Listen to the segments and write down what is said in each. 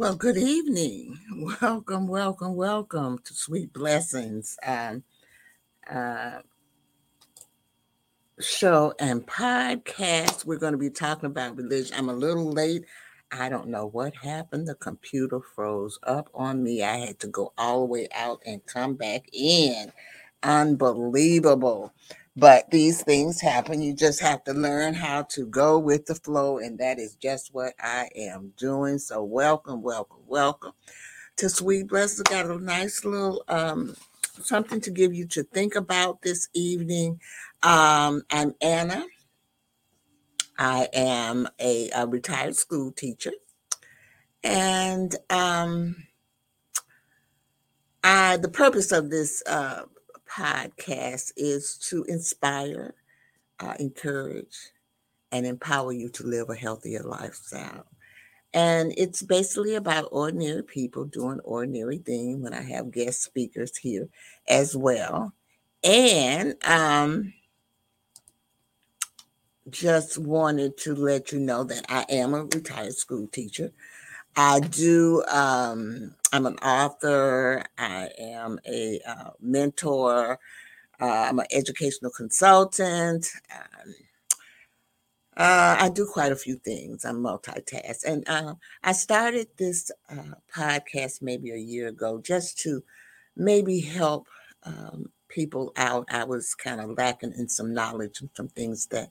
Well, good evening. Welcome, welcome, welcome to Sweet Blessings um, uh, show and podcast. We're going to be talking about religion. I'm a little late. I don't know what happened. The computer froze up on me. I had to go all the way out and come back in. Unbelievable. But these things happen. You just have to learn how to go with the flow. And that is just what I am doing. So, welcome, welcome, welcome to Sweet Blessings. Got a nice little um, something to give you to think about this evening. Um, I'm Anna. I am a, a retired school teacher. And um, I, the purpose of this uh, podcast is to inspire, uh, encourage, and empower you to live a healthier lifestyle. And it's basically about ordinary people doing ordinary things when I have guest speakers here as well. And um, just wanted to let you know that I am a retired school teacher. I do, um, I'm an author, I am a uh, mentor, uh, I'm an educational consultant. Um, uh, I do quite a few things. I'm multitask. And uh, I started this uh, podcast maybe a year ago just to maybe help um, people out. I was kind of lacking in some knowledge and some things that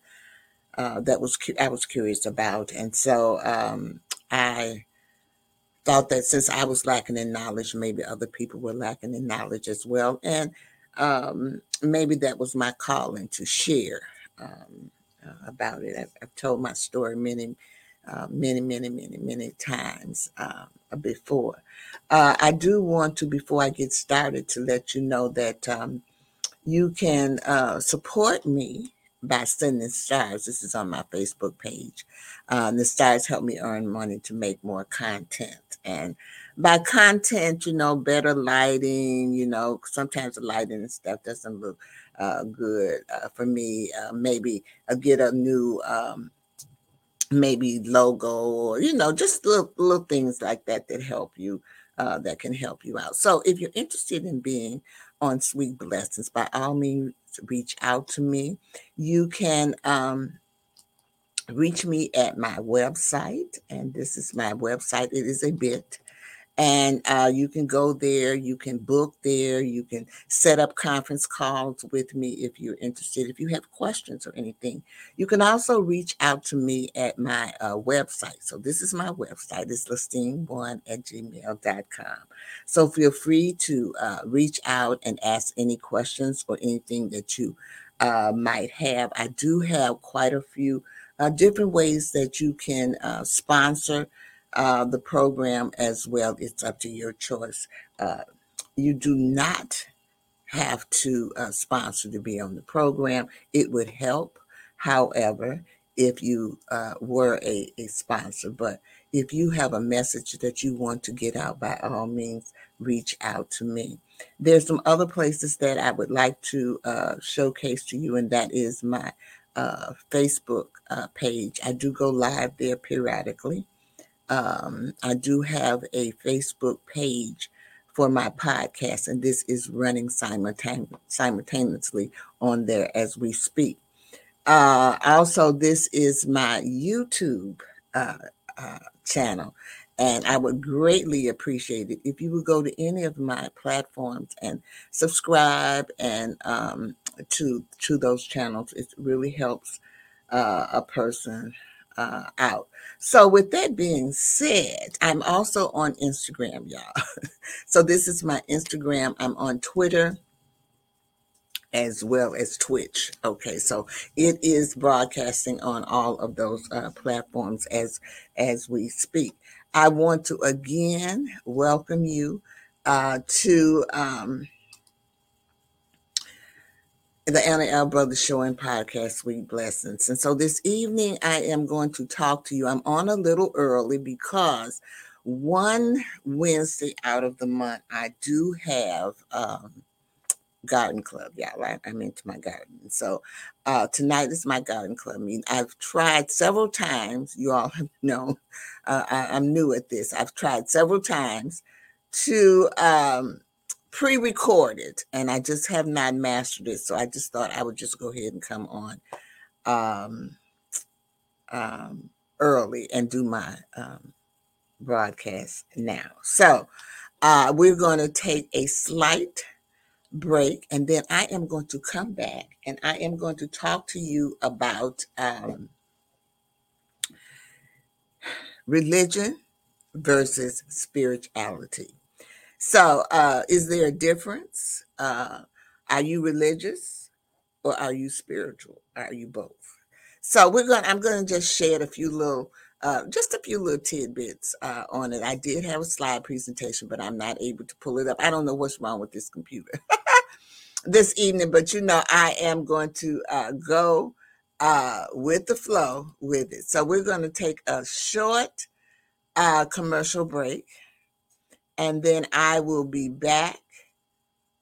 uh, that was cu- I was curious about, and so um, I thought that since I was lacking in knowledge, maybe other people were lacking in knowledge as well. And um, maybe that was my calling to share um, uh, about it. I've, I've, told my story many, uh, many, many, many, many times uh, before. Uh, I do want to, before I get started, to let you know that um, you can uh, support me by sending stars. This is on my Facebook page. Um, the stars help me earn money to make more content. And by content, you know, better lighting, you know, sometimes the lighting and stuff doesn't look uh, good uh, for me. Uh, maybe I get a new, um, maybe logo or, you know, just little, little things like that that help you, uh, that can help you out. So if you're interested in being on Sweet Blessings, by all means, reach out to me. You can um, reach me at my website, and this is my website. It is a bit and uh, you can go there you can book there you can set up conference calls with me if you're interested. If you have questions or anything you can also reach out to me at my uh, website. So this is my website it's listine1 at gmail.com so feel free to uh, reach out and ask any questions or anything that you uh, might have. I do have quite a few uh, different ways that you can uh, sponsor uh, the program as well. It's up to your choice. Uh, you do not have to uh, sponsor to be on the program. It would help, however, if you uh, were a, a sponsor. But if you have a message that you want to get out, by all means, reach out to me. There's some other places that I would like to showcase to you, and that is my uh, Facebook uh, page. I do go live there periodically. Um, I do have a Facebook page for my podcast, and this is running simultaneously on there as we speak. Uh, also, this is my YouTube uh, uh, channel, and I would greatly appreciate it if you would go to any of my platforms and subscribe and um, to to those channels. It really helps uh, a person uh, out. So, with that being said, I'm also on Instagram, y'all. so, this is my Instagram. I'm on Twitter as well as Twitch. Okay, so it is broadcasting on all of those uh, platforms as as we speak. I want to again welcome you uh, to. Um, the Anna L. Brothers Show and Podcast, Sweet Blessings. And so this evening, I am going to talk to you. I'm on a little early because one Wednesday out of the month, I do have um, garden club, y'all. I, I'm into my garden. So uh, tonight is my garden club. I mean, I've tried several times. You all known uh, I, am new at this. I've tried several times to um, pre-record it, and I just have not mastered it. So I just thought I would just go ahead and come on um, um, early and do my um, broadcast now. So uh, we're going to take a slight break, and then I am going to come back and I am going to talk to you about um, religion versus spirituality. So, uh, is there a difference? Uh, are you religious or are you spiritual? Are you both? So, we're going. to I'm going to just share a few little uh, just a few little tidbits uh, on it. I did have a slide presentation, but I'm not able to pull it up. I don't know what's wrong with this computer this evening, but you know, I am going to uh, go uh, with the flow with it. So we're going to take a short uh, commercial break, and then I will be back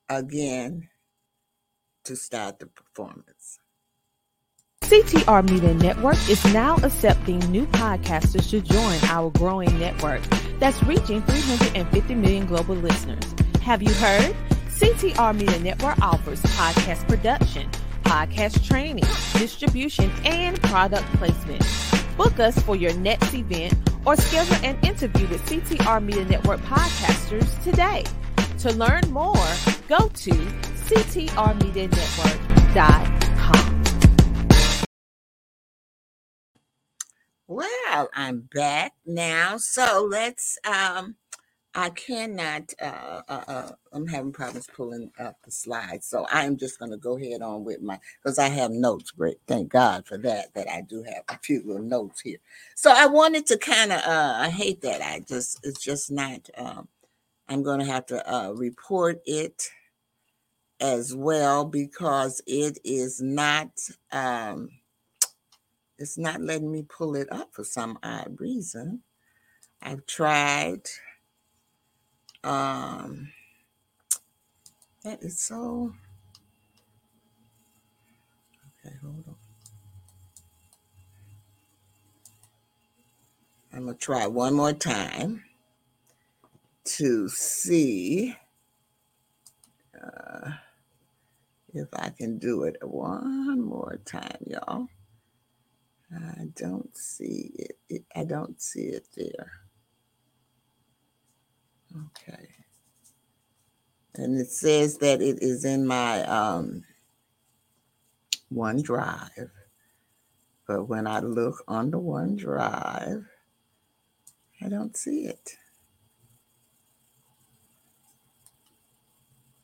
again to start the performance. CTR Media Network is now accepting new podcasters to join our growing network that's reaching 350 million global listeners. Have you heard? CTR Media Network offers podcast production, podcast training, distribution, and product placement. Book us for your next event or schedule an interview with CTR Media Network podcasters today. To learn more, go to ctrmedianetwork.com. Well, I'm back now. So let's um I cannot uh, uh, uh I'm having problems pulling up the slides. So I'm just gonna go ahead on with my because I have notes. Great. Thank God for that, that I do have a few little notes here. So I wanted to kind of uh I hate that. I just it's just not um I'm gonna have to uh report it as well because it is not um it's not letting me pull it up for some odd reason. I've tried. Um, that is so. Okay, hold on. I'm going to try one more time to see uh, if I can do it one more time, y'all. I don't see it. it. I don't see it there. Okay. And it says that it is in my um, OneDrive. But when I look on the OneDrive, I don't see it.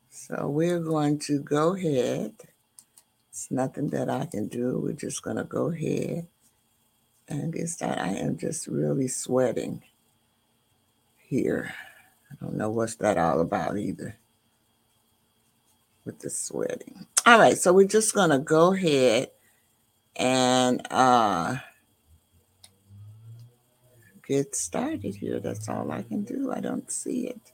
So we're going to go ahead. It's nothing that I can do. We're just going to go ahead and get started. I am just really sweating here. I don't know what's that all about either with the sweating. All right, so we're just to go ahead and uh, get started here. That's all I can do. I don't see it.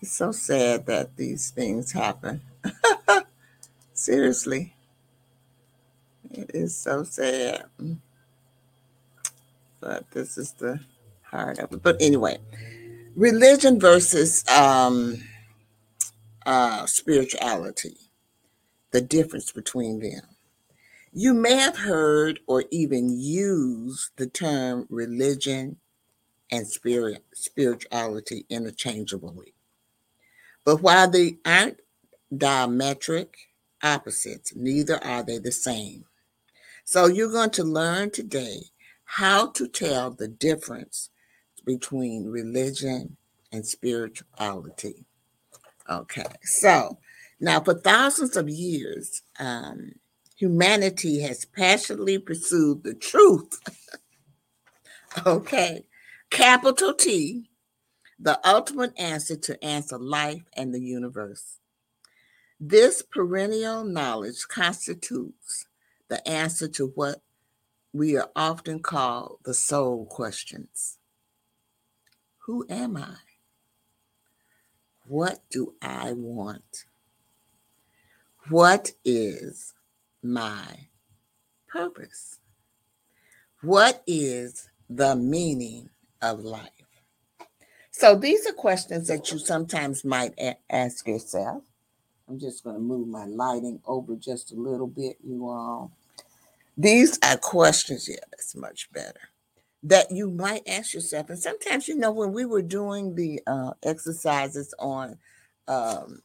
It's so sad that these things happen. Seriously. It is so sad but this is the heart of it. But anyway, religion versus um, uh, spirituality, the difference between them. You may have heard or even used the term religion and spirit spirituality interchangeably. But while they aren't diametric opposites, neither are they the same. So you're going to learn today how to tell the difference between religion and spirituality. Okay, so now for thousands of years, um, humanity has passionately pursued the truth. okay, capital T, the ultimate answer to answer life and the universe. This perennial knowledge constitutes the answer to what we are often called the soul questions Who am I? What do I want? What is my purpose? What is the meaning of life? So these are questions that you sometimes might a- ask yourself. I'm just going to move my lighting over just a little bit, you all. These are questions, yeah, that's much better, that you might ask yourself. And sometimes, you know, when we were doing the uh, exercises on um,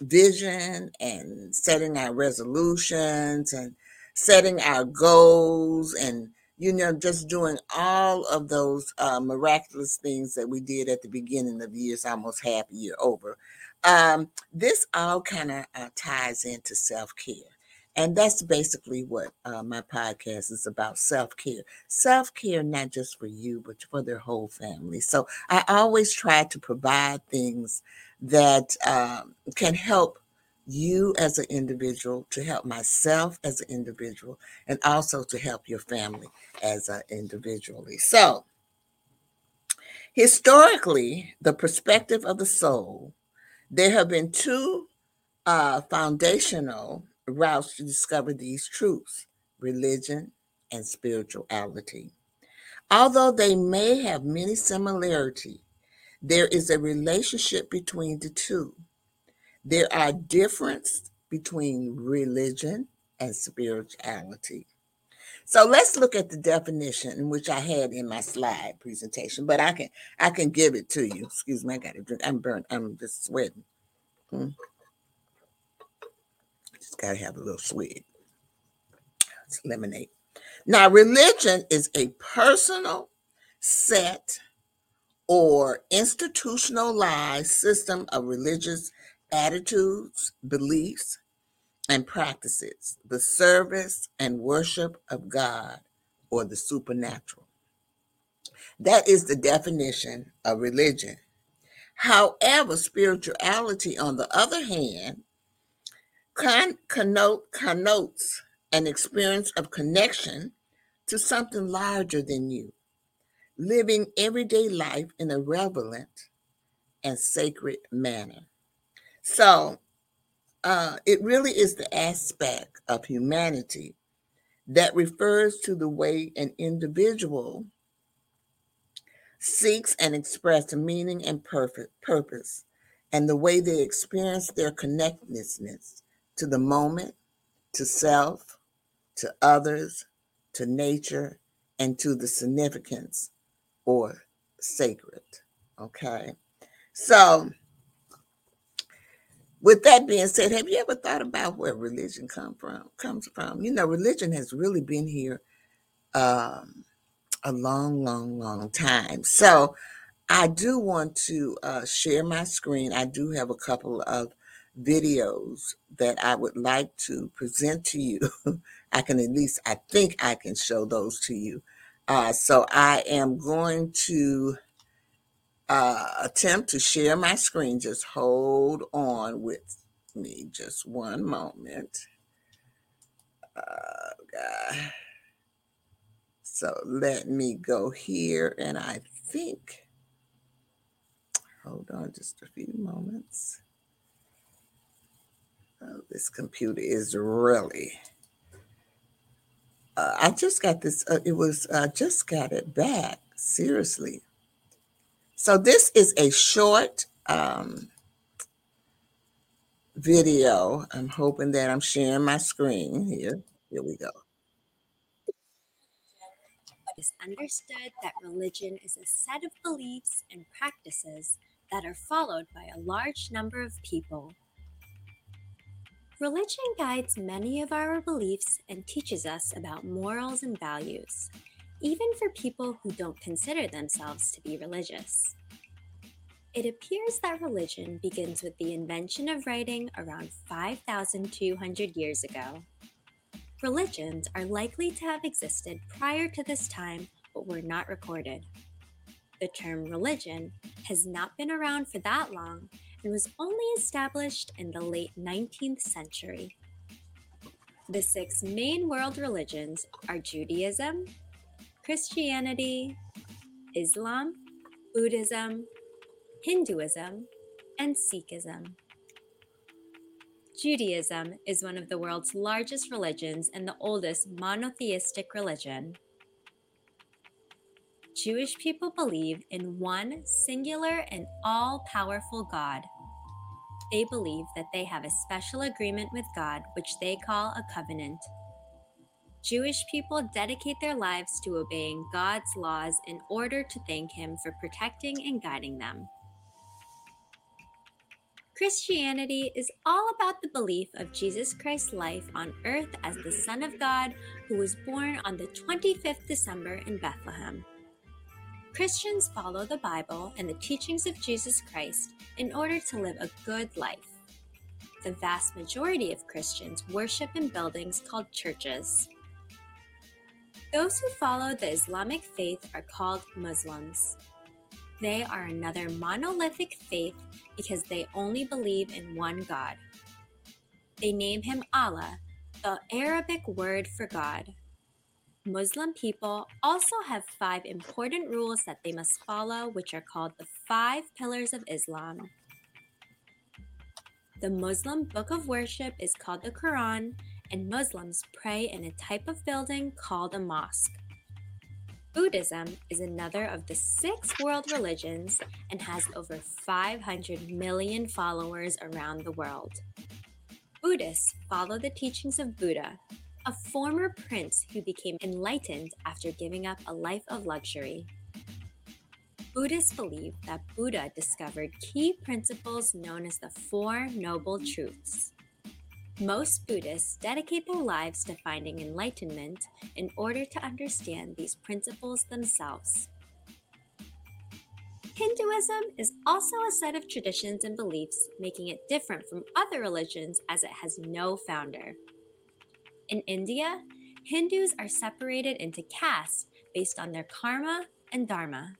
vision and setting our resolutions and setting our goals and you know just doing all of those uh, miraculous things that we did at the beginning of the year it's almost half a year over um, this all kind of uh, ties into self-care and that's basically what uh, my podcast is about self-care self-care not just for you but for their whole family so i always try to provide things that um, can help you as an individual, to help myself as an individual, and also to help your family as an individually. So, historically, the perspective of the soul, there have been two uh, foundational routes to discover these truths religion and spirituality. Although they may have many similarities, there is a relationship between the two. There are differences between religion and spirituality. So let's look at the definition which I had in my slide presentation, but I can I can give it to you. Excuse me, I got to drink. I'm burnt. I'm just sweating. Hmm. Just gotta have a little sweat. It's lemonade. Now, religion is a personal set or institutionalized system of religious attitudes, beliefs, and practices, the service and worship of God or the supernatural. That is the definition of religion. However, spirituality, on the other hand, con- connote, connotes an experience of connection to something larger than you, living everyday life in a relevant and sacred manner. So, uh, it really is the aspect of humanity that refers to the way an individual seeks and expresses meaning and perfect purpose and the way they experience their connectedness to the moment, to self, to others, to nature, and to the significance or sacred. Okay. So with that being said, have you ever thought about where religion come from comes from? You know, religion has really been here um, a long, long, long time. So I do want to uh, share my screen. I do have a couple of videos that I would like to present to you. I can at least, I think I can show those to you. Uh, so I am going to uh, attempt to share my screen. Just hold on with me just one moment. Uh, God. So let me go here, and I think, hold on just a few moments. Oh, this computer is really. Uh, I just got this. Uh, it was uh, just got it back. Seriously. So this is a short um, video. I'm hoping that I'm sharing my screen here. Here we go. It's understood that religion is a set of beliefs and practices that are followed by a large number of people. Religion guides many of our beliefs and teaches us about morals and values, even for people who don't consider themselves to be religious. It appears that religion begins with the invention of writing around 5,200 years ago. Religions are likely to have existed prior to this time but were not recorded. The term religion has not been around for that long and was only established in the late 19th century. The six main world religions are Judaism, Christianity, Islam, Buddhism, Hinduism, and Sikhism. Judaism is one of the world's largest religions and the oldest monotheistic religion. Jewish people believe in one singular and all powerful God. They believe that they have a special agreement with God, which they call a covenant. Jewish people dedicate their lives to obeying God's laws in order to thank Him for protecting and guiding them. Christianity is all about the belief of Jesus Christ's life on earth as the Son of God who was born on the 25th December in Bethlehem. Christians follow the Bible and the teachings of Jesus Christ in order to live a good life. The vast majority of Christians worship in buildings called churches. Those who follow the Islamic faith are called Muslims. They are another monolithic faith because they only believe in one God. They name him Allah, the Arabic word for God. Muslim people also have five important rules that they must follow, which are called the five pillars of Islam. The Muslim book of worship is called the Quran, and Muslims pray in a type of building called a mosque. Buddhism is another of the six world religions and has over 500 million followers around the world. Buddhists follow the teachings of Buddha, a former prince who became enlightened after giving up a life of luxury. Buddhists believe that Buddha discovered key principles known as the Four Noble Truths. Most Buddhists dedicate their lives to finding enlightenment in order to understand these principles themselves. Hinduism is also a set of traditions and beliefs, making it different from other religions as it has no founder. In India, Hindus are separated into castes based on their karma and dharma.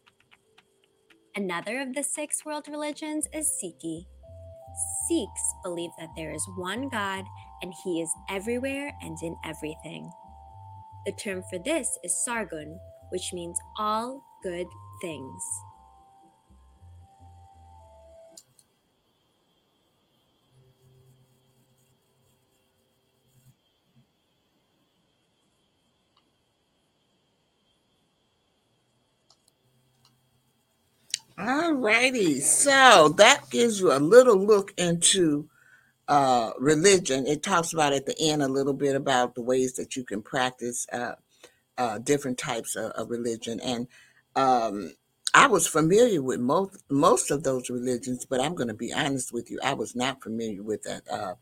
Another of the six world religions is Sikhi, Sikhs believe that there is one God and he is everywhere and in everything. The term for this is Sargun, which means all good things. All righty. So that gives you a little look into uh, religion. It talks about at the end a little bit about the ways that you can practice uh, uh, different types of, of religion. And um, I was familiar with most most of those religions, but I'm going to be honest with you, I was not familiar with that uh,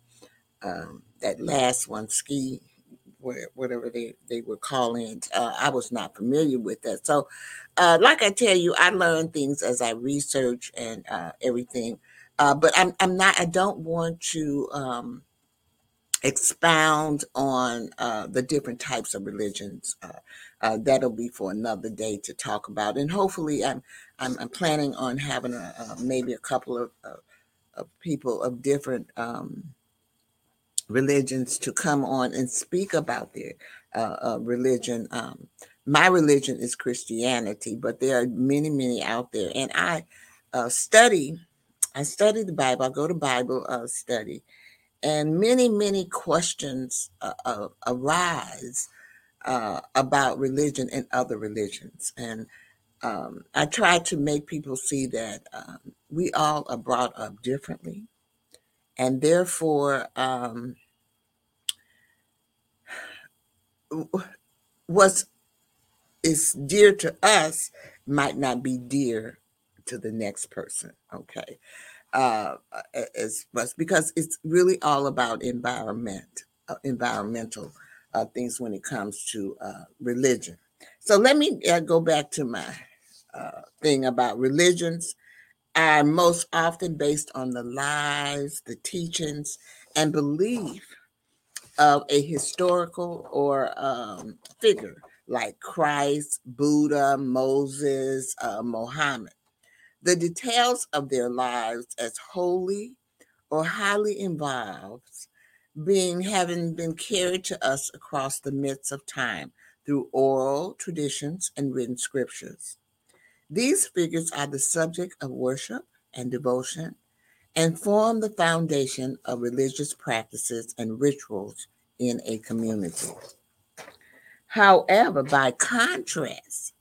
um, that last one, ski whatever they, they were calling Uh, I was not familiar with that. So, uh, like I tell you, I learn things as I research and uh, everything. Uh, but I'm, I'm not, I don't want to um, expound on uh, the different types of religions. Uh, that'll be for another day to talk about. And hopefully, I'm, I'm, I'm planning on having a, maybe a couple of, of people of different um, religions to come on and speak about their uh, uh, religion. Um, my religion is Christianity, but there are many, many out there, and I uh, study. I study the Bible. I go to Bible uh, study, and many, many questions uh, uh, arise about religion and other religions, and um, I try to make people see that um, we all are brought up differently and therefore um, what is dear to us might not be dear to the next person okay? Uh as much because it's really all about environment uh, environmental uh, things when it comes to uh, religion. So let me uh, go back to my uh, thing about religions are most often based on the lies, the teachings, and belief of a historical or um, figure like Christ, Buddha, Moses, uh, Mohammed. The details of their lives as holy or highly involved being having been carried to us across the midst of time through oral traditions and written scriptures. These figures are the subject of worship and devotion, and form the foundation of religious practices and rituals in a community. However, by contrast,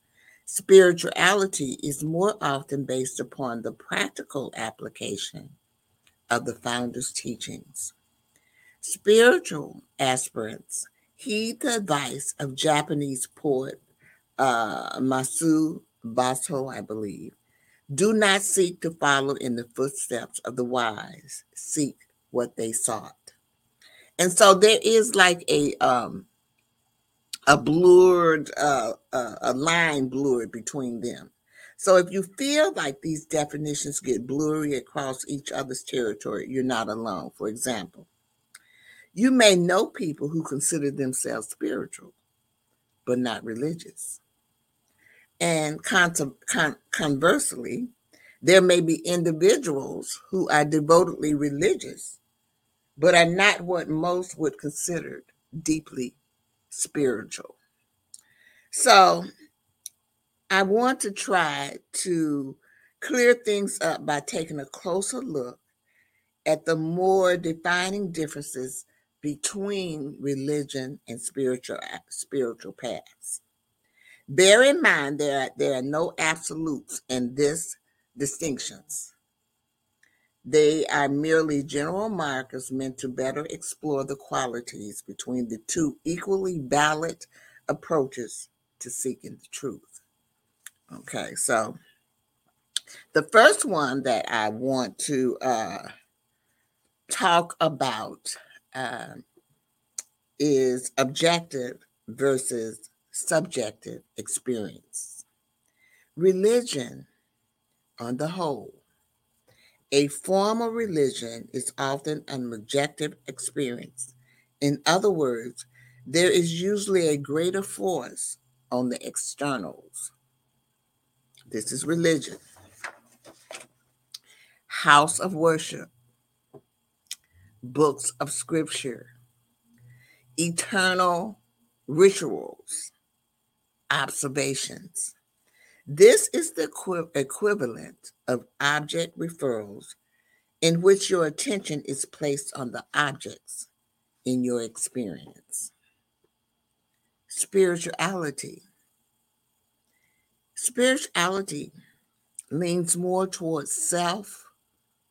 spirituality is more often based upon the practical application of the founder's teachings. Spiritual aspirants heed the advice of Japanese poet uh, Masu Baso, I believe. Do not seek to follow in the footsteps of the wise. Seek what they sought. And so there is like a um a blurred uh, a line blurred between them. So if you feel like these definitions get blurry across each other's territory, you're not alone. For example, you may know people who consider themselves spiritual, but not religious. And con- con- conversely, there may be individuals who are devotedly religious, but are not what most would consider deeply spiritual. So I want to try to clear things up by taking a closer look at the more defining differences between religion and spiritual spiritual paths. Bear in mind there there are no absolutes in this distinctions. They are merely general markers meant to better explore the qualities between the two equally valid approaches to seeking the truth. Okay, so the first one that I want to uh, talk about uh, is objective versus subjective experience. Religion, on the whole, a formal religion is often an objective experience. In other words, there is usually a greater force on the externals. This is religion. House of worship, books of scripture, eternal rituals, observations. This is the equi- equivalent of object referrals in which your attention is placed on the objects in your experience. Spirituality. Spirituality leans more towards self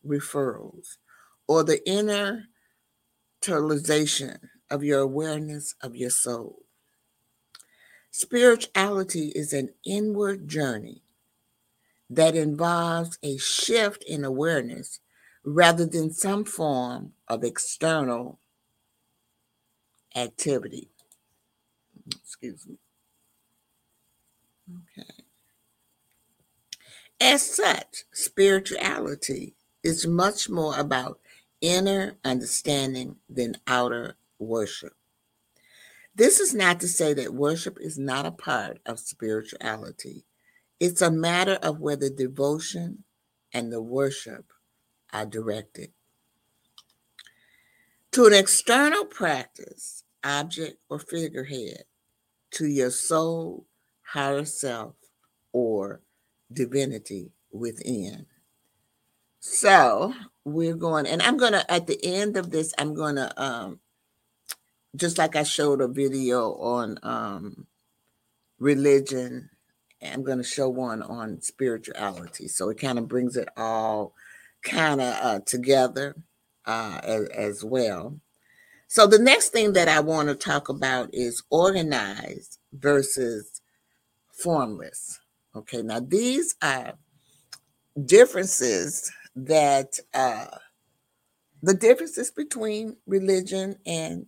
referrals or the inner internalization of your awareness of your soul. Spirituality is an inward journey that involves a shift in awareness rather than some form of external activity. Excuse me. Okay. As such, spirituality is much more about inner understanding than outer worship. This is not to say that worship is not a part of spirituality. It's a matter of whether devotion and the worship are directed. To an external practice, object, or figurehead, to your soul, higher self, or divinity within. So we're going, and I'm going to, at the end of this, I'm going to um, just like I showed a video on um, religion, I'm going to show one on spirituality. So it kind of brings it all kind of uh, together uh, as, as well. So the next thing that I want to talk about is organized versus formless. Okay, now these are differences that uh, the differences between religion and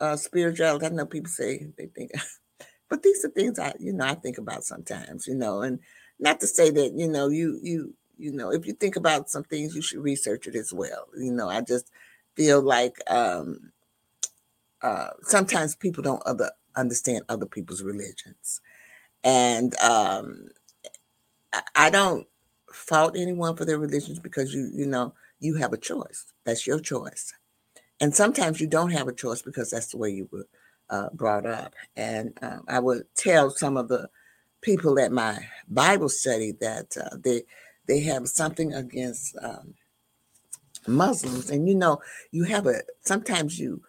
uh, spirituality. I know people say they think, but these are things I, you know, I think about sometimes, you know, and not to say that, you know, you, you, you know, if you think about some things, you should research it as well. You know, I just feel like um, uh, sometimes people don't other understand other people's religions, and um, I, I don't fault anyone for their religions because you, you know, you have a choice. That's your choice. And sometimes you don't have a choice because that's the way you were uh, brought up. And uh, I would tell some of the people at my Bible study that uh, they they have something against um, Muslims, and you know, you have a sometimes you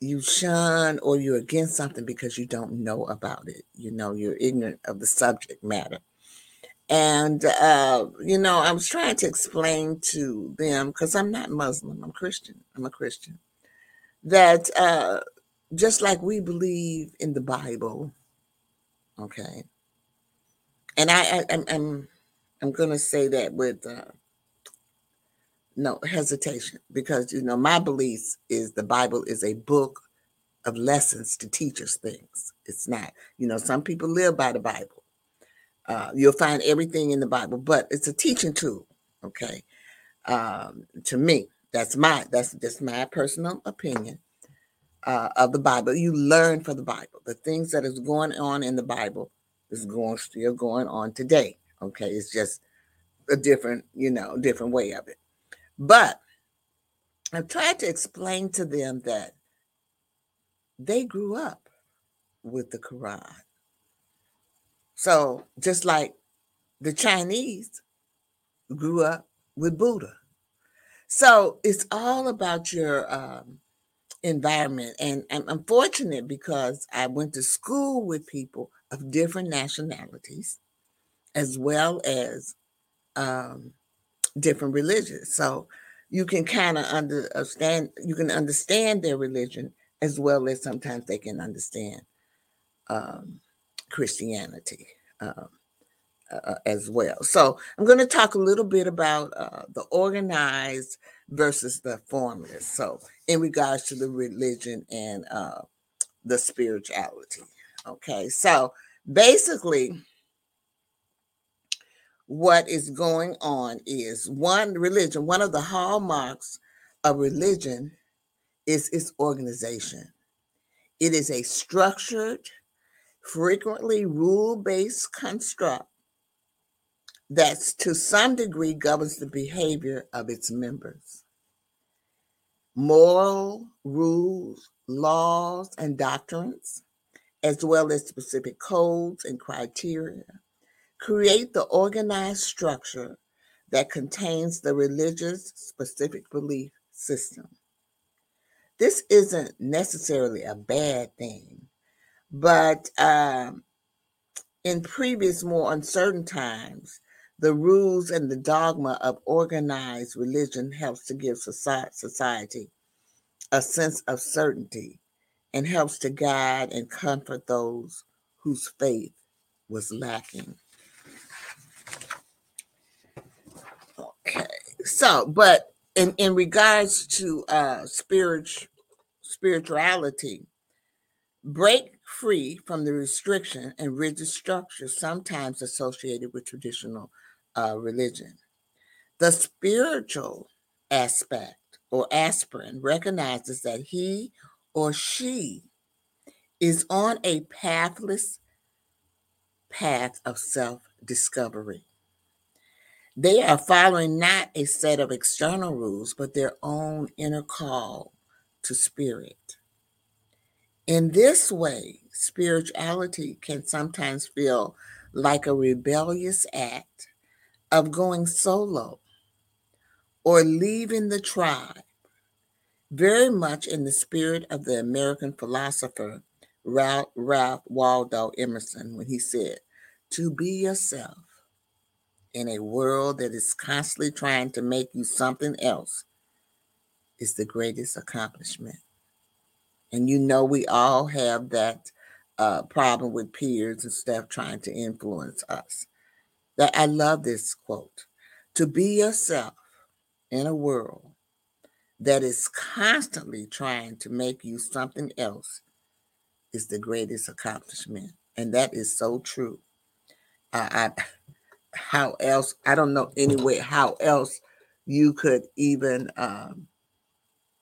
you shun or you're against something because you don't know about it. You know, you're ignorant of the subject matter. And, uh, you know, I was trying to explain to them, because I'm not Muslim, I'm Christian, I'm a Christian, that uh, just like we believe in the Bible, okay, and I, I am I'm, I'm going to say that with uh, no hesitation because you know my beliefs is the bible is a book of lessons to teach us things. It's not you know some people live by the bible uh, you'll find everything in the bible but it's a teaching tool okay? Um, to me that's my that's just my personal opinion uh, of the bible. You learn from the bible. The things that is going on in the bible is going still going on today okay? It's just a different you know different way of it. But I've tried to explain to them that they grew up with the Quran. So just like the Chinese grew up with Buddha. So it's all about your um, environment. And, I'm fortunate because I went to school with people of different nationalities as well as um, different religions. So you can kind of understand, you can understand their religion as well as sometimes they can understand um, Christianity um, uh, as well. So I'm going to talk a little bit about uh, the organized versus the formless. So in regards to the religion and uh, the spirituality. Okay, so basically, what is going on is one religion, one of the hallmarks of religion is its organization. It is a structured, frequently rule based construct that to some degree governs the behavior of its members. Moral rules, laws, and doctrines, as well as specific codes and criteria, create the organized structure that contains the religious specific belief system. This isn't necessarily a bad thing, but um, in previous, more uncertain times, the rules and the dogma of organized religion helps to give society a sense of certainty and helps to guide and comfort those whose faith was lacking. Okay. So, but in in regards to uh spiritual spirituality, break free from the restriction and rigid structure sometimes associated with traditional uh, religion. The spiritual aspect or aspirant recognizes that he or she is on a pathless path of self discovery. They are following not a set of external rules, but their own inner call to spirit. In this way, spirituality can sometimes feel like a rebellious act of going solo or leaving the tribe, very much in the spirit of the American philosopher Ralph, Waldo Emerson when he said, To be yourself in a world that is constantly trying to make you something else is the greatest accomplishment. And you know, we all have that uh, problem with peers and stuff trying to influence us. That I love this quote to be yourself in a world that is constantly trying to make you something else is the greatest accomplishment. And that is so true. I, I how else i don't know any way how else you could even um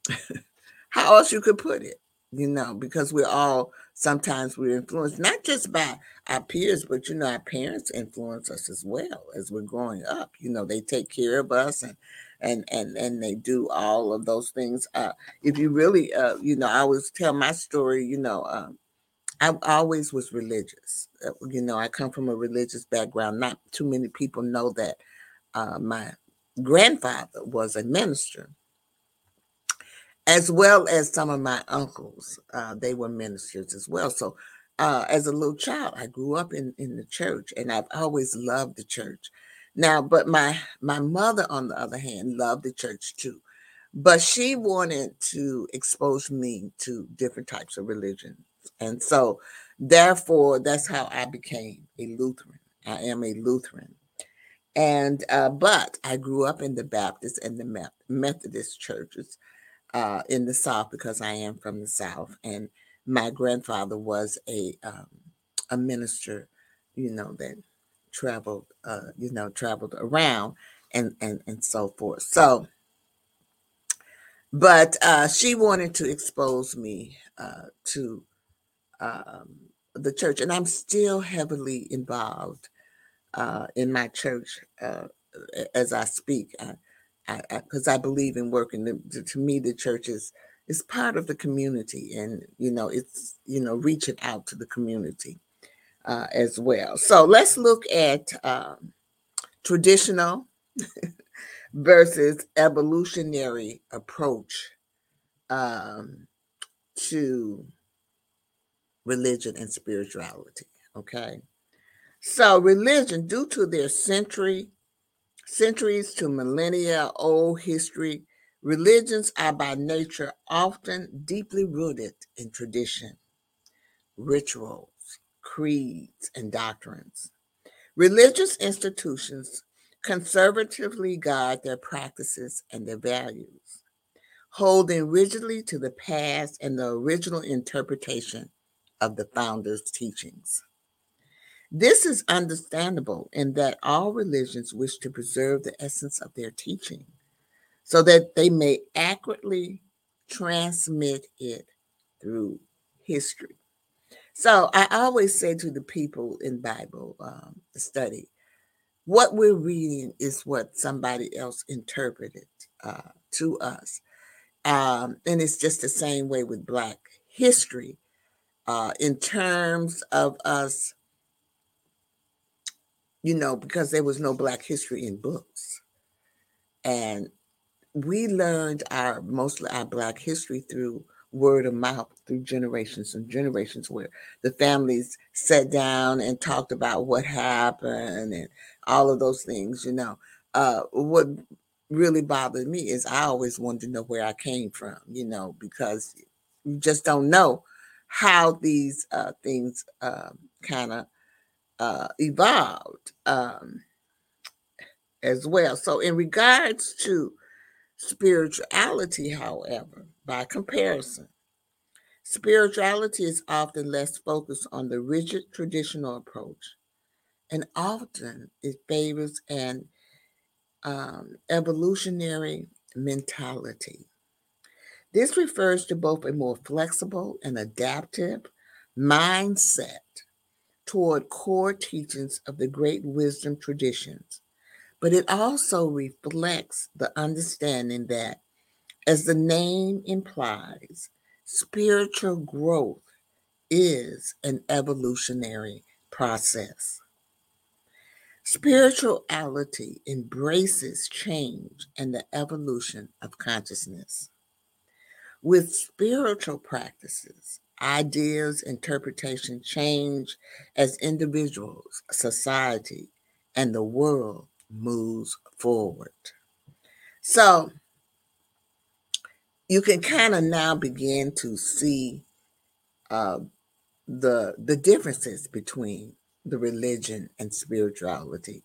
how else you could put it you know because we're all sometimes we're influenced not just by our peers but you know our parents influence us as well as we're growing up you know they take care of us and and and and they do all of those things uh if you really uh you know i always tell my story you know um I always was religious. Uh, you know, I come from a religious background. Not too many people know that uh, my grandfather was a minister as well as some of my uncles. Uh, they were ministers as well. So uh, as a little child, I grew up in, in the church and I've always loved the church. Now, but my my mother, on the other hand, loved the church too. But she wanted to expose me to different types of religions. And so therefore, that's how I became a Lutheran. I am a Lutheran. And uh, but I grew up in the Baptist and the Methodist churches uh, in the South because I am from the South, and my grandfather was a um, a minister, you know, that traveled, uh, you know, traveled around and and and so forth. So, but uh, she wanted to expose me uh, to um, the church, and I'm still heavily involved uh, in my church uh, as I speak. Because I, I, I, believe in working. To, to me, the church is is part of the community, and you know, it's you know, reaching out to the community uh, as well. So let's look at um, traditional versus evolutionary approach um, to religion and spirituality. Okay. So, religion, due to their century, centuries to millennia old history, religions are by nature often deeply rooted in tradition, rituals, creeds, and doctrines. Religious institutions conservatively guide their practices and their values, holding rigidly to the past and the original interpretation of the founder's teachings. This is understandable in that all religions wish to preserve the essence of their teaching so that they may accurately transmit it through history. So I always say to the people in Bible um, study, what we're reading is what somebody else interpreted uh, to us. Um, and it's just the same way with Black history uh, in terms of us you know, because there was no Black history in books. And we learned our mostly our Black history through word of mouth through generations and generations where the families sat down and talked about what happened and all of those things, you know. Uh, what really bothered me is I always wanted to know where I came from, you know, because you just don't know how these uh, things um, kind of uh, evolved um, as well. So, in regards to spirituality, however, by comparison, spirituality is often less focused on the rigid traditional approach, and often it favors an um, evolutionary mentality. This refers to both a more flexible and adaptive mindset toward core teachings of the great wisdom traditions, but it also reflects the understanding that, as the name implies, spiritual growth is an evolutionary process. Spirituality embraces change and the evolution of consciousness. With spiritual practices, Ideas, interpretation change as individuals, society, and the world moves forward. So you can kind of now begin to see uh, the the differences between the religion and spirituality.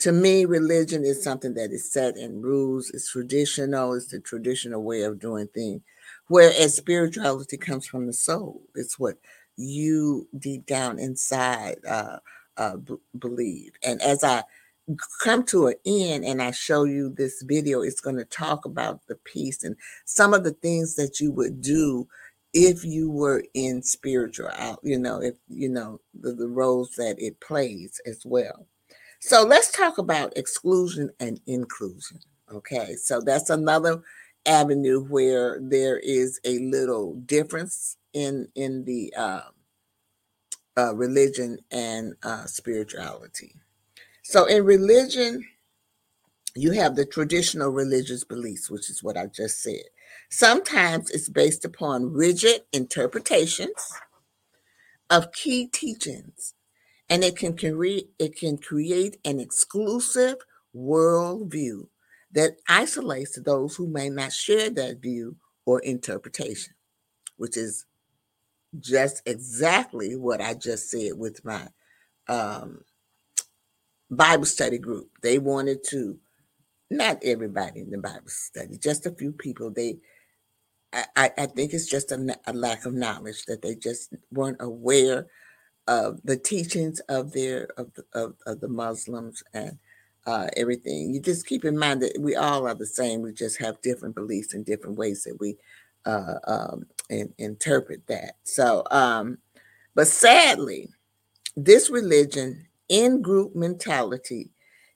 To me, religion is something that is set in rules. It's traditional. It's the traditional way of doing things. Whereas spirituality comes from the soul. It's what you deep down inside uh, uh, b- believe. And as I come to an end and I show you this video, it's going to talk about the peace and some of the things that you would do if you were in spiritual you know, if you know the, the roles that it plays as well. So let's talk about exclusion and inclusion. Okay, so that's another avenue where there is a little difference in in the uh, uh, religion and uh, spirituality. So in religion, you have the traditional religious beliefs, which is what I just said. Sometimes it's based upon rigid interpretations of key teachings, and it can create it can create an exclusive worldview that isolates those who may not share that view or interpretation, which is just exactly what I just said with my um, Bible study group. They wanted to, not everybody in the Bible study, just a few people. They, I, I think it's just a, a lack of knowledge that they just weren't aware of the teachings of their of the, of, of the Muslims and uh, everything. You just keep in mind that we all are the same. We just have different beliefs and different ways that we uh, um, in, interpret that. So, um, but sadly, this religion in group mentality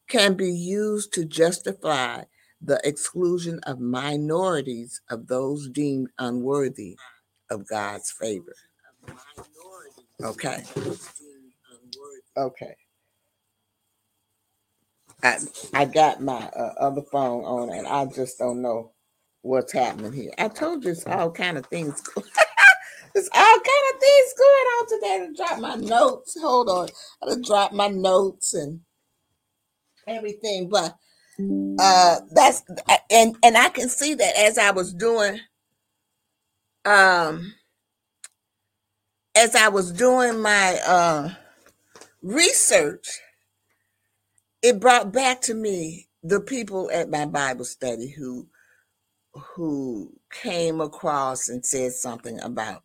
can be used to justify the exclusion of minorities of those deemed unworthy of God's favor. Okay. Okay. I I got my uh, other phone on and I just don't know what's happening here. I told you it's all kind of things. it's all kind of things going on today. To drop my notes. Hold on. I to drop my notes and everything. But uh that's and and I can see that as I was doing um as I was doing my uh research it brought back to me the people at my Bible study who who came across and said something about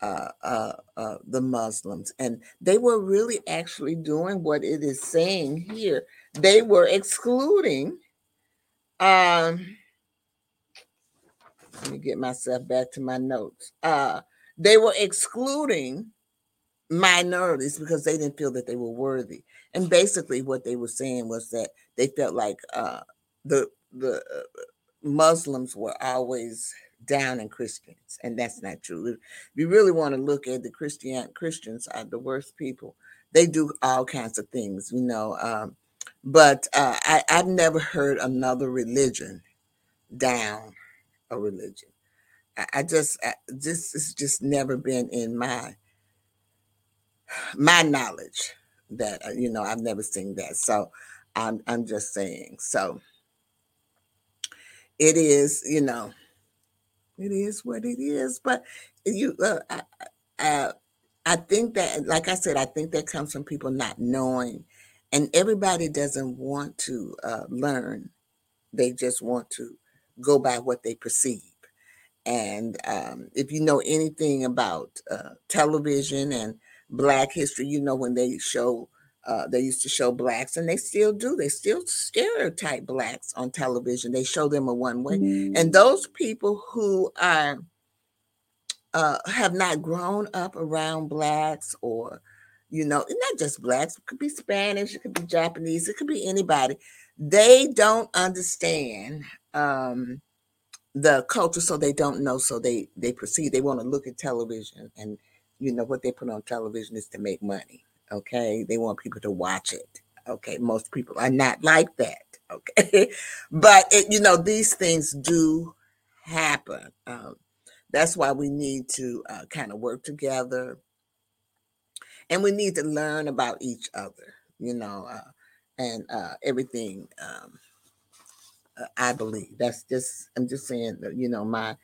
uh, uh, uh, the Muslims, and they were really actually doing what it is saying here. They were excluding. Um, let me get myself back to my notes. Uh, they were excluding minorities because they didn't feel that they were worthy. And basically, what they were saying was that they felt like uh, the the uh, Muslims were always down in Christians, and that's not true. If you really want to look at the Christian Christians are the worst people. They do all kinds of things, you know. Um, but uh, I, I've never heard another religion down a religion. I, just I, this has just never been in my my knowledge that uh, you know I've never seen that. So I'm I'm just saying. So it is, you know, it is what it is. But you, uh, I, I, I think that, like I said, I think that comes from people not knowing, and everybody doesn't want to uh, learn. They just want to go by what they perceive. And um, if you know anything about uh, television and Black history, you know when they show uh, they used to show blacks, and they still do. They still stereotype blacks on television. They show them a one way, mm-hmm. and those people who are uh, have not grown up around blacks, or you know, not just blacks. It could be Spanish. It could be Japanese. It could be anybody. They don't understand um, the culture, so they don't know. So they they proceed. They want to look at television, and you know what they put on television is to make money Okay. They want people to watch it. Okay. Most people are not like that. Okay. but, it, you know, these things do happen. Um, that's why we need to uh, kind of work together and we need to learn about each other, you know, uh, and uh, everything. Um, I believe that's just, I'm just saying, you know, my,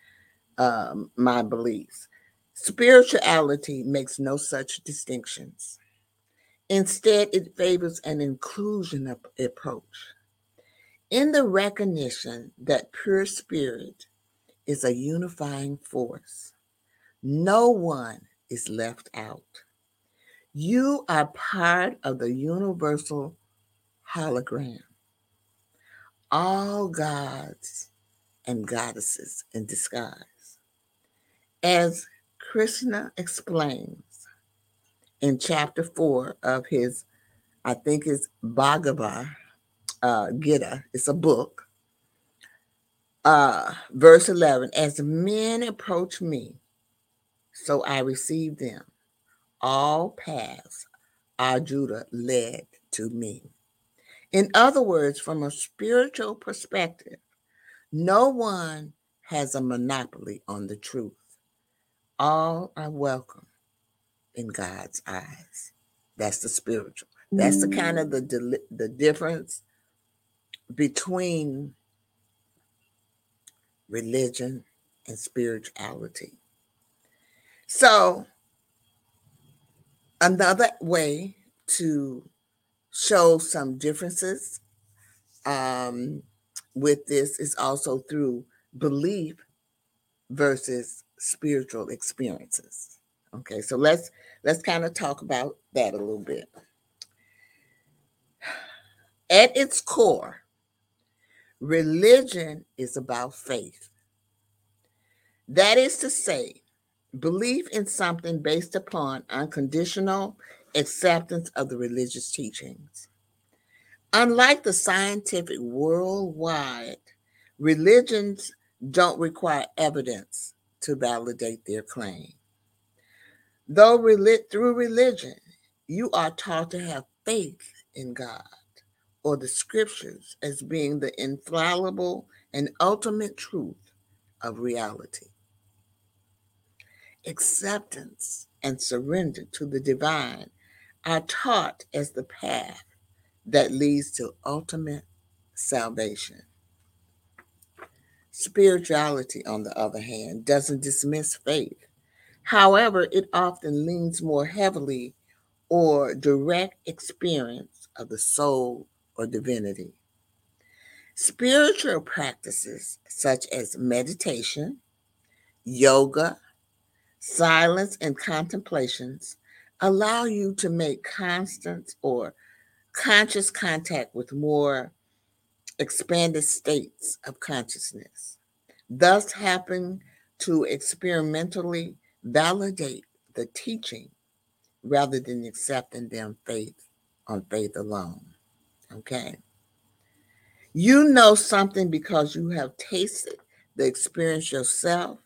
um, my beliefs. Spirituality makes no such distinctions. Instead, it favors an inclusion approach in the recognition that pure spirit is a unifying force. No one is left out. You are part of the universal hologram. All gods and goddesses in disguise. As Krishna explains, in chapter four of his, I think it's Bhagavad uh, Gita. It's a book. Uh, verse 11 As men approach me, so I receive them. All paths Arjuna led to me. In other words, from a spiritual perspective, no one has a monopoly on the truth. All are welcome in God's eyes. That's the spiritual. That's the kind of the mm. the difference between religion and spirituality. So, another way to show some differences um, with this is also through belief versus spiritual experiences. Okay, so let's let's kind of talk about that a little bit. At its core, religion is about faith. That is to say, belief in something based upon unconditional acceptance of the religious teachings. Unlike the scientific worldwide, religions don't require evidence to validate their claim. Though through religion, you are taught to have faith in God or the scriptures as being the infallible and ultimate truth of reality. Acceptance and surrender to the divine are taught as the path that leads to ultimate salvation. Spirituality, on the other hand, doesn't dismiss faith. However, it often leans more heavily or direct experience of the soul or divinity. Spiritual practices such as meditation, yoga, silence, and contemplations allow you to make constant or conscious contact with more expanded states of consciousness, thus helping to experimentally validate the teaching rather than accepting them faith on faith alone. Okay. You know something because you have tasted the experience yourself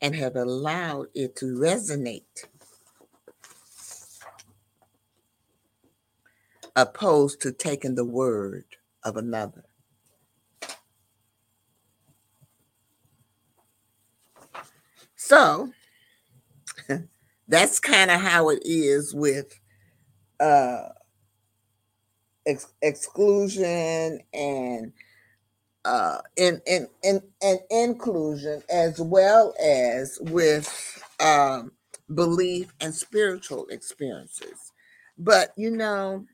and have allowed it to resonate opposed to taking the word of another. So that's kind of how it is with uh, ex- exclusion and uh, in, in, in, in inclusion as well as with um, belief and spiritual experiences. But you know,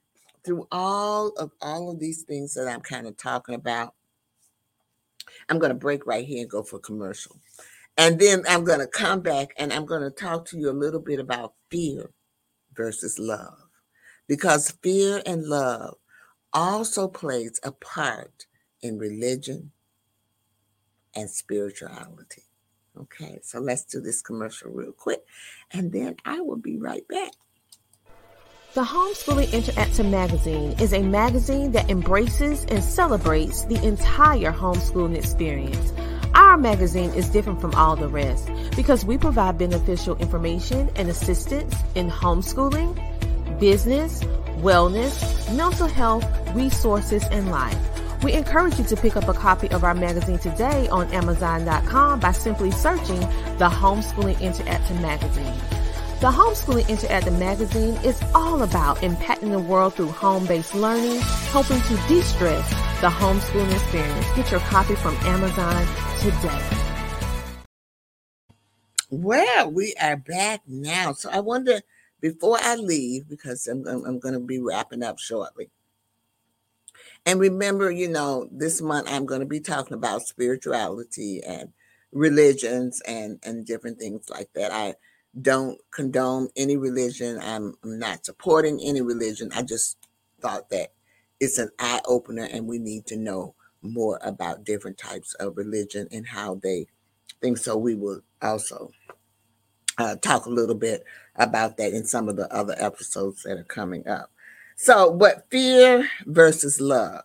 through all of all of these things that I'm kind of talking about, I'm going to break right here and go for commercial. And then I'm going to come back and I'm going to talk to you a little bit about fear versus love. Because fear and love also plays a part in religion and spirituality. Okay, so let's do this commercial real quick and then I will be right back. The Homeschooling Interactive Magazine is a magazine that embraces and celebrates the entire homeschooling experience. Our magazine is different from all the rest because we provide beneficial information and assistance in homeschooling, business, wellness, mental health, resources, and life. We encourage you to pick up a copy of our magazine today on Amazon.com by simply searching the Homeschooling Interactive Magazine. The Homeschooling Interactive magazine is all about impacting the world through home-based learning, helping to de-stress the homeschooling experience. Get your copy from Amazon today. Well, we are back now. So I wonder, before I leave, because I'm, I'm, I'm going to be wrapping up shortly. And remember, you know, this month I'm going to be talking about spirituality and religions and and different things like that. I don't condone any religion. I'm, I'm not supporting any religion. I just thought that it's an eye opener and we need to know more about different types of religion and how they think. So we will also uh, talk a little bit about that in some of the other episodes that are coming up. So, but fear versus love.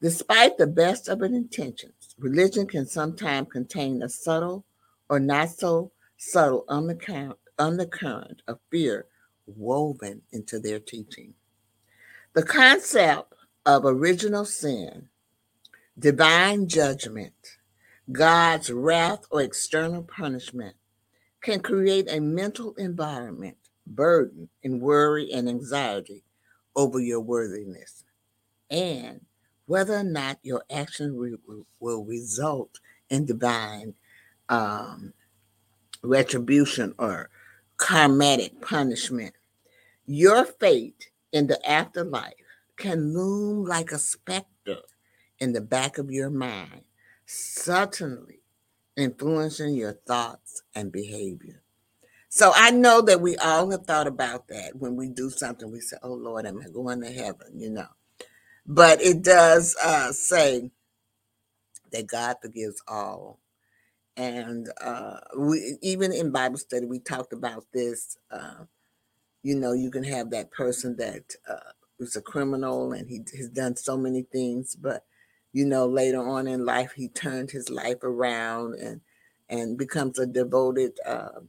Despite the best of intentions, religion can sometimes contain a subtle or not so subtle undercurrent, undercurrent of fear woven into their teaching. The concept of original sin, divine judgment, God's wrath or external punishment can create a mental environment, burden, and worry and anxiety over your worthiness and whether or not your action re- will result in divine um, retribution or karmatic punishment. Your fate in the afterlife can loom like a specter in the back of your mind, certainly influencing your thoughts and behavior. So I know that we all have thought about that when we do something. We say, "Oh Lord, am I going to heaven?" You know, but it does uh, say that God forgives all, and uh, we even in Bible study we talked about this. Uh, you know, you can have that person that uh, was a criminal and he has done so many things, but you know, later on in life he turned his life around and and becomes a devoted uh,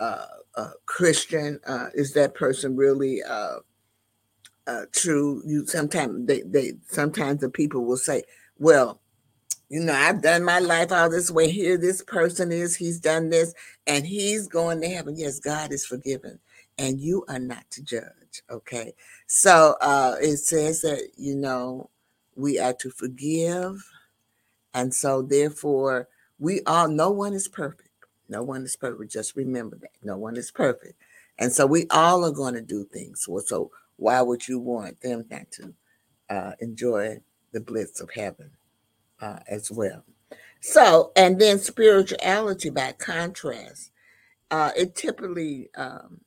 uh, uh, Christian. Is that person really true? You sometimes they they sometimes the people will say, well. You know, I've done my life all this way. Here, this person is, he's done this, and he's going to heaven. Yes, God is forgiven and you are not to judge. Okay. So uh, it says that, you know, we are to forgive. And so therefore, we all, no one is perfect. No one is perfect. Just remember that. No one is perfect. And so we all are going to do things. So, so why would you want them not to uh, enjoy the bliss of heaven uh, as well? So, and then spirituality by contrast, uh, it typically um,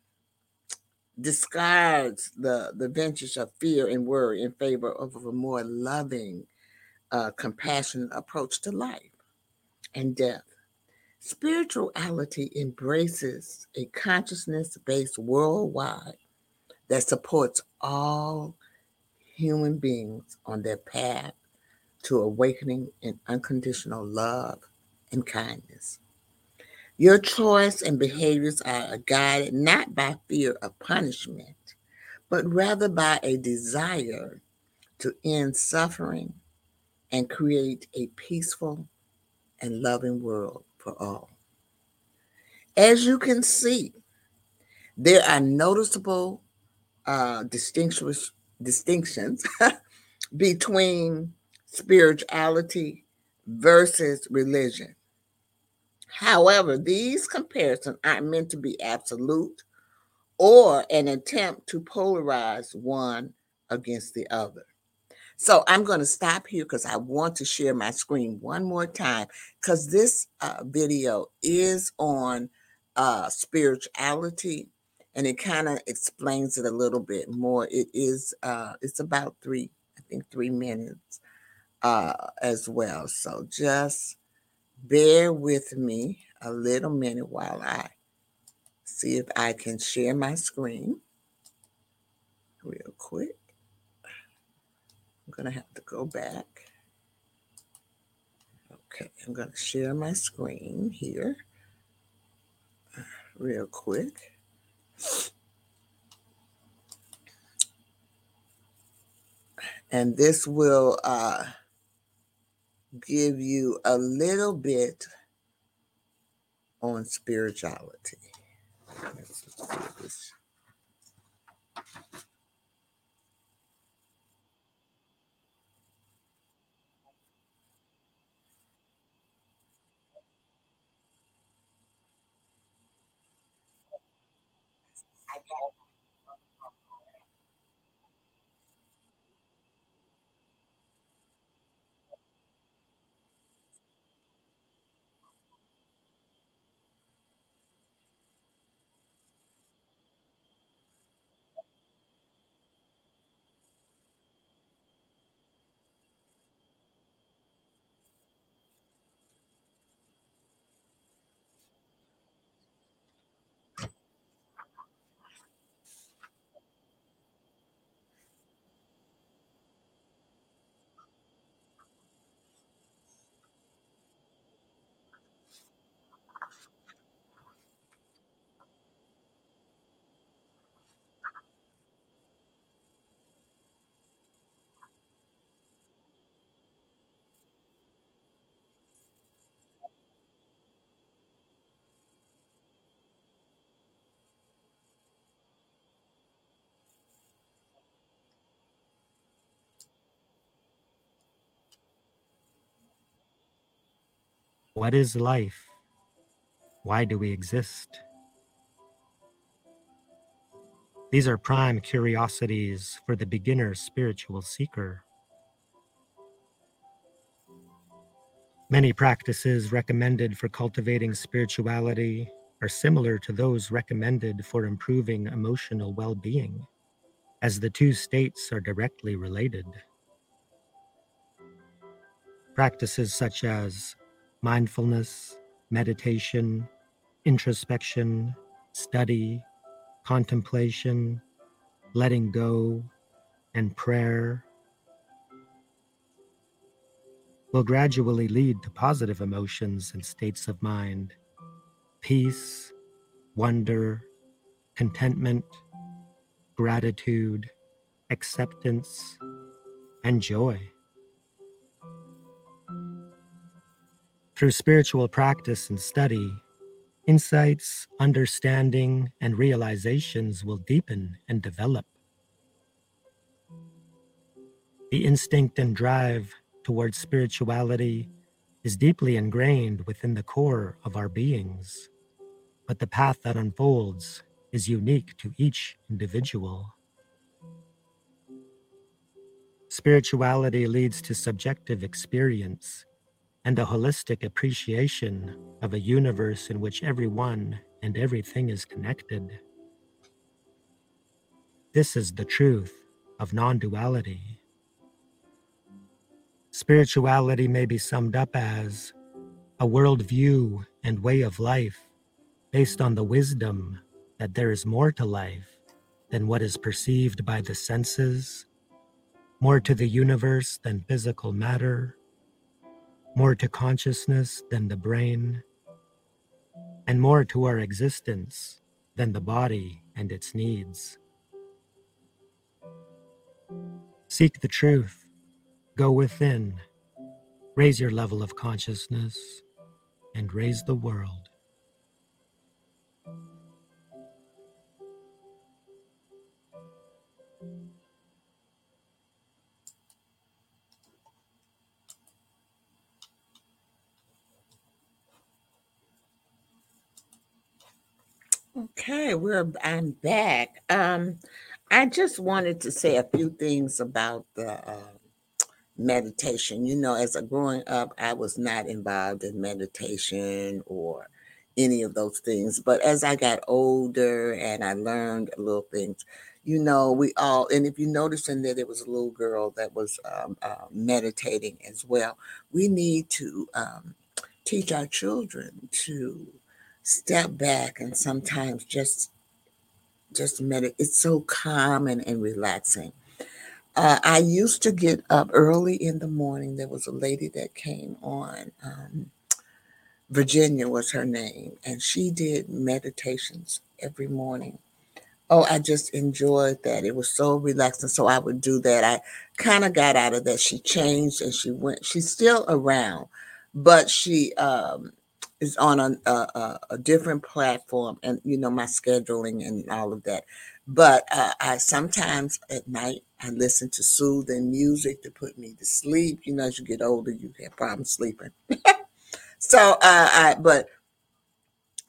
discards the, the ventures of fear and worry in favor of a more loving, uh, compassionate approach to life and death. Spirituality embraces a consciousness based worldwide that supports all human beings on their path to awakening in unconditional love and kindness. Your choice and behaviors are guided not by fear of punishment, but rather by a desire to end suffering and create a peaceful and loving world for all. As you can see, there are noticeable uh, distinctions between spirituality versus religion. However, these comparisons aren't meant to be absolute or an attempt to polarize one against the other. So I'm going to stop here because I want to share my screen one more time because this uh, video is on uh, spirituality and it kind of explains it a little bit more. It is, uh, it's about three, I think three minutes uh, as well. So just bear with me a little minute while I see if I can share my screen real quick. I'm going to have to go back. Okay, I'm going to share my screen here real quick. And this will uh, give you a little bit on spirituality. What is life? Why do we exist? These are prime curiosities for the beginner spiritual seeker. Many practices recommended for cultivating spirituality are similar to those recommended for improving emotional well being, as the two states are directly related. Practices such as mindfulness, meditation, introspection, study, contemplation, letting go, and prayer will gradually lead to positive emotions and states of mind peace, wonder, contentment, gratitude, acceptance, and joy. Through spiritual practice and study, insights, understanding, and realizations will deepen and develop. The instinct and drive towards spirituality is deeply ingrained within the core of our beings, but the path that unfolds is unique to each individual. Spirituality leads to subjective experience and a holistic appreciation of a universe in which everyone and everything is connected. This is the truth of non duality. Spirituality may be summed up as a worldview and way of life based on the wisdom that there is more to life than what is perceived by the senses, more to the universe than physical matter, more to consciousness than the brain, and more to our existence than the body and its needs. Seek the truth Go within, raise your level of consciousness, and raise the world. Okay, we're I'm back. Um, I just wanted to say a few things about the uh, meditation. You know, as a growing up, I was not involved in meditation or any of those things. But as I got older and I learned little things, you know, we all, and if you notice in there, there was a little girl that was um, uh, meditating as well. We need to um, teach our children to step back and sometimes just just meditate. It's so calm and, and relaxing. Uh, I used to get up early in the morning. There was a lady that came on. Um, Virginia was her name, and she did meditations every morning. Oh, I just enjoyed that. It was so relaxing. So I would do that. I kind of got out of that. She changed and she went. She's still around, but she um, is on a, a, a different platform, and you know my scheduling and all of that. But uh, I sometimes at night I listen to soothing music to put me to sleep. You know, as you get older, you have problems sleeping. so, uh, I but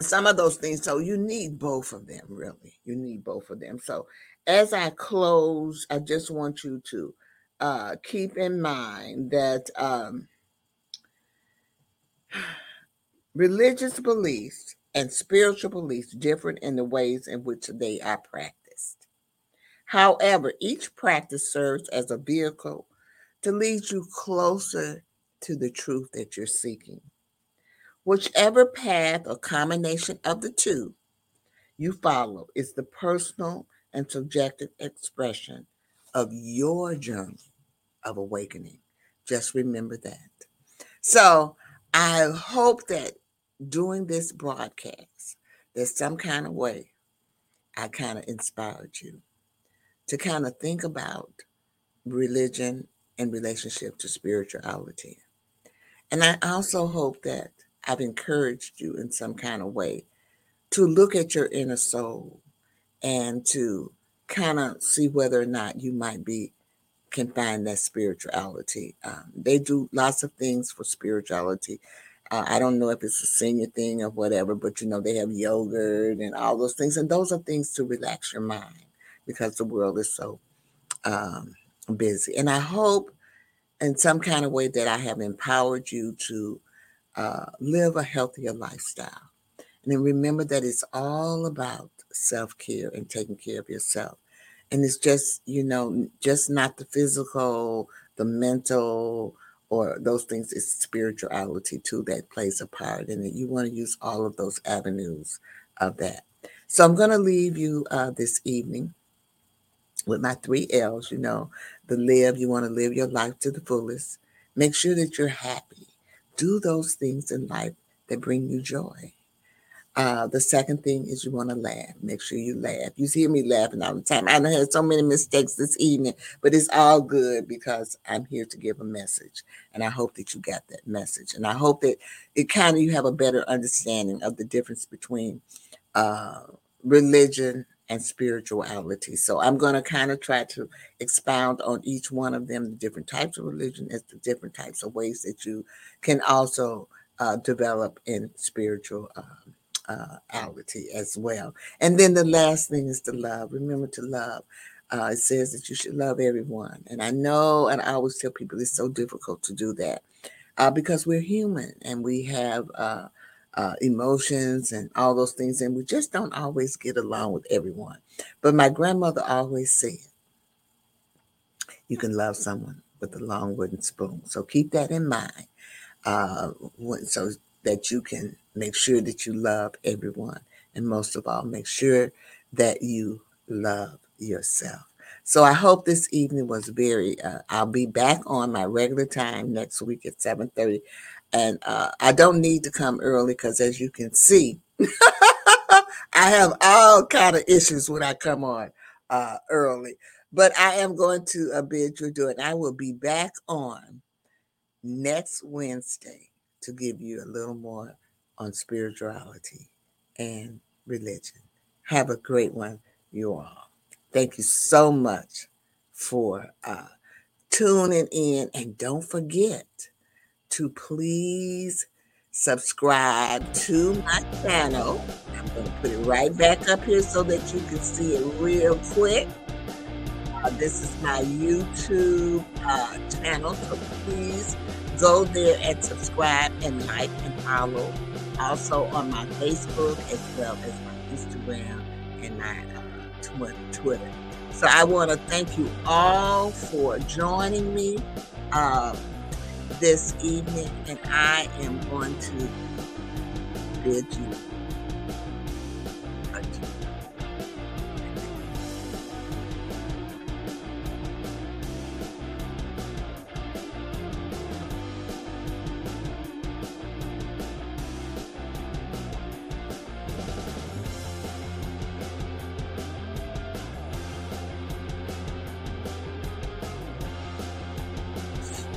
some of those things. So you need both of them, really. You need both of them. So as I close, I just want you to uh, keep in mind that um, religious beliefs and spiritual beliefs differ in the ways in which they are practiced. However, each practice serves as a vehicle to lead you closer to the truth that you're seeking. Whichever path or combination of the two you follow is the personal and subjective expression of your journey of awakening. Just remember that. So I hope that doing this broadcast, there's some kind of way I kind of inspired you to kind of think about religion in relationship to spirituality. And I also hope that I've encouraged you in some kind of way to look at your inner soul and to kind of see whether or not you might be can find that spirituality. Um, they do lots of things for spirituality. I don't know if it's a senior thing or whatever, but you know, they have yogurt and all those things. And those are things to relax your mind because the world is so um, busy. And I hope in some kind of way that I have empowered you to uh, live a healthier lifestyle. And then remember that it's all about self care and taking care of yourself. And it's just, you know, just not the physical, the mental, or those things. is spirituality too that plays a part in it. You want to use all of those avenues of that. So I'm going to leave you uh, this evening with my three L's, you know, the live, you want to live your life to the fullest. Make sure that you're happy. Do those things in life that bring you joy. Uh, the second thing is you want to laugh. Make sure you laugh. You hear me laughing all the time. I had so many mistakes this evening, but it's all good because I'm here to give a message. And I hope that you got that message. And I hope that it kind of you have a better understanding of the difference between uh, religion and spirituality. So I'm going to kind of try to expound on each one of them, the different types of religion, as the different types of ways that you can also uh, develop in spiritual. Uh, uh, as well. And then the last thing is to love. Remember to love. Uh, it says that you should love everyone. And I know, and I always tell people it's so difficult to do that uh, because we're human and we have uh, uh, emotions and all those things, and we just don't always get along with everyone. But my grandmother always said, you can love someone with a long wooden spoon. So keep that in mind. Uh, so that you can make sure that you love everyone. And most of all, make sure that you love yourself. So I hope this evening was very. Uh, I'll be back on my regular time next week at seven thirty, and uh, I don't need to come early because, as you can see, I have all kind of issues when I come on uh, early. But I am going to uh, bid you do it. I will be back on next Wednesday to give you a little more on spirituality and religion. Have a great one, you all. Thank you so much for uh, tuning in. And don't forget to please subscribe to my channel. I'm going to put it right back up here so that you can see it real quick. Uh, this is my YouTube uh, channel, so please go there and subscribe and like and follow. Also on my Facebook as well as my Instagram and my uh, Twitter. So I want to thank you all for joining me uh, this evening, and I am going to bid you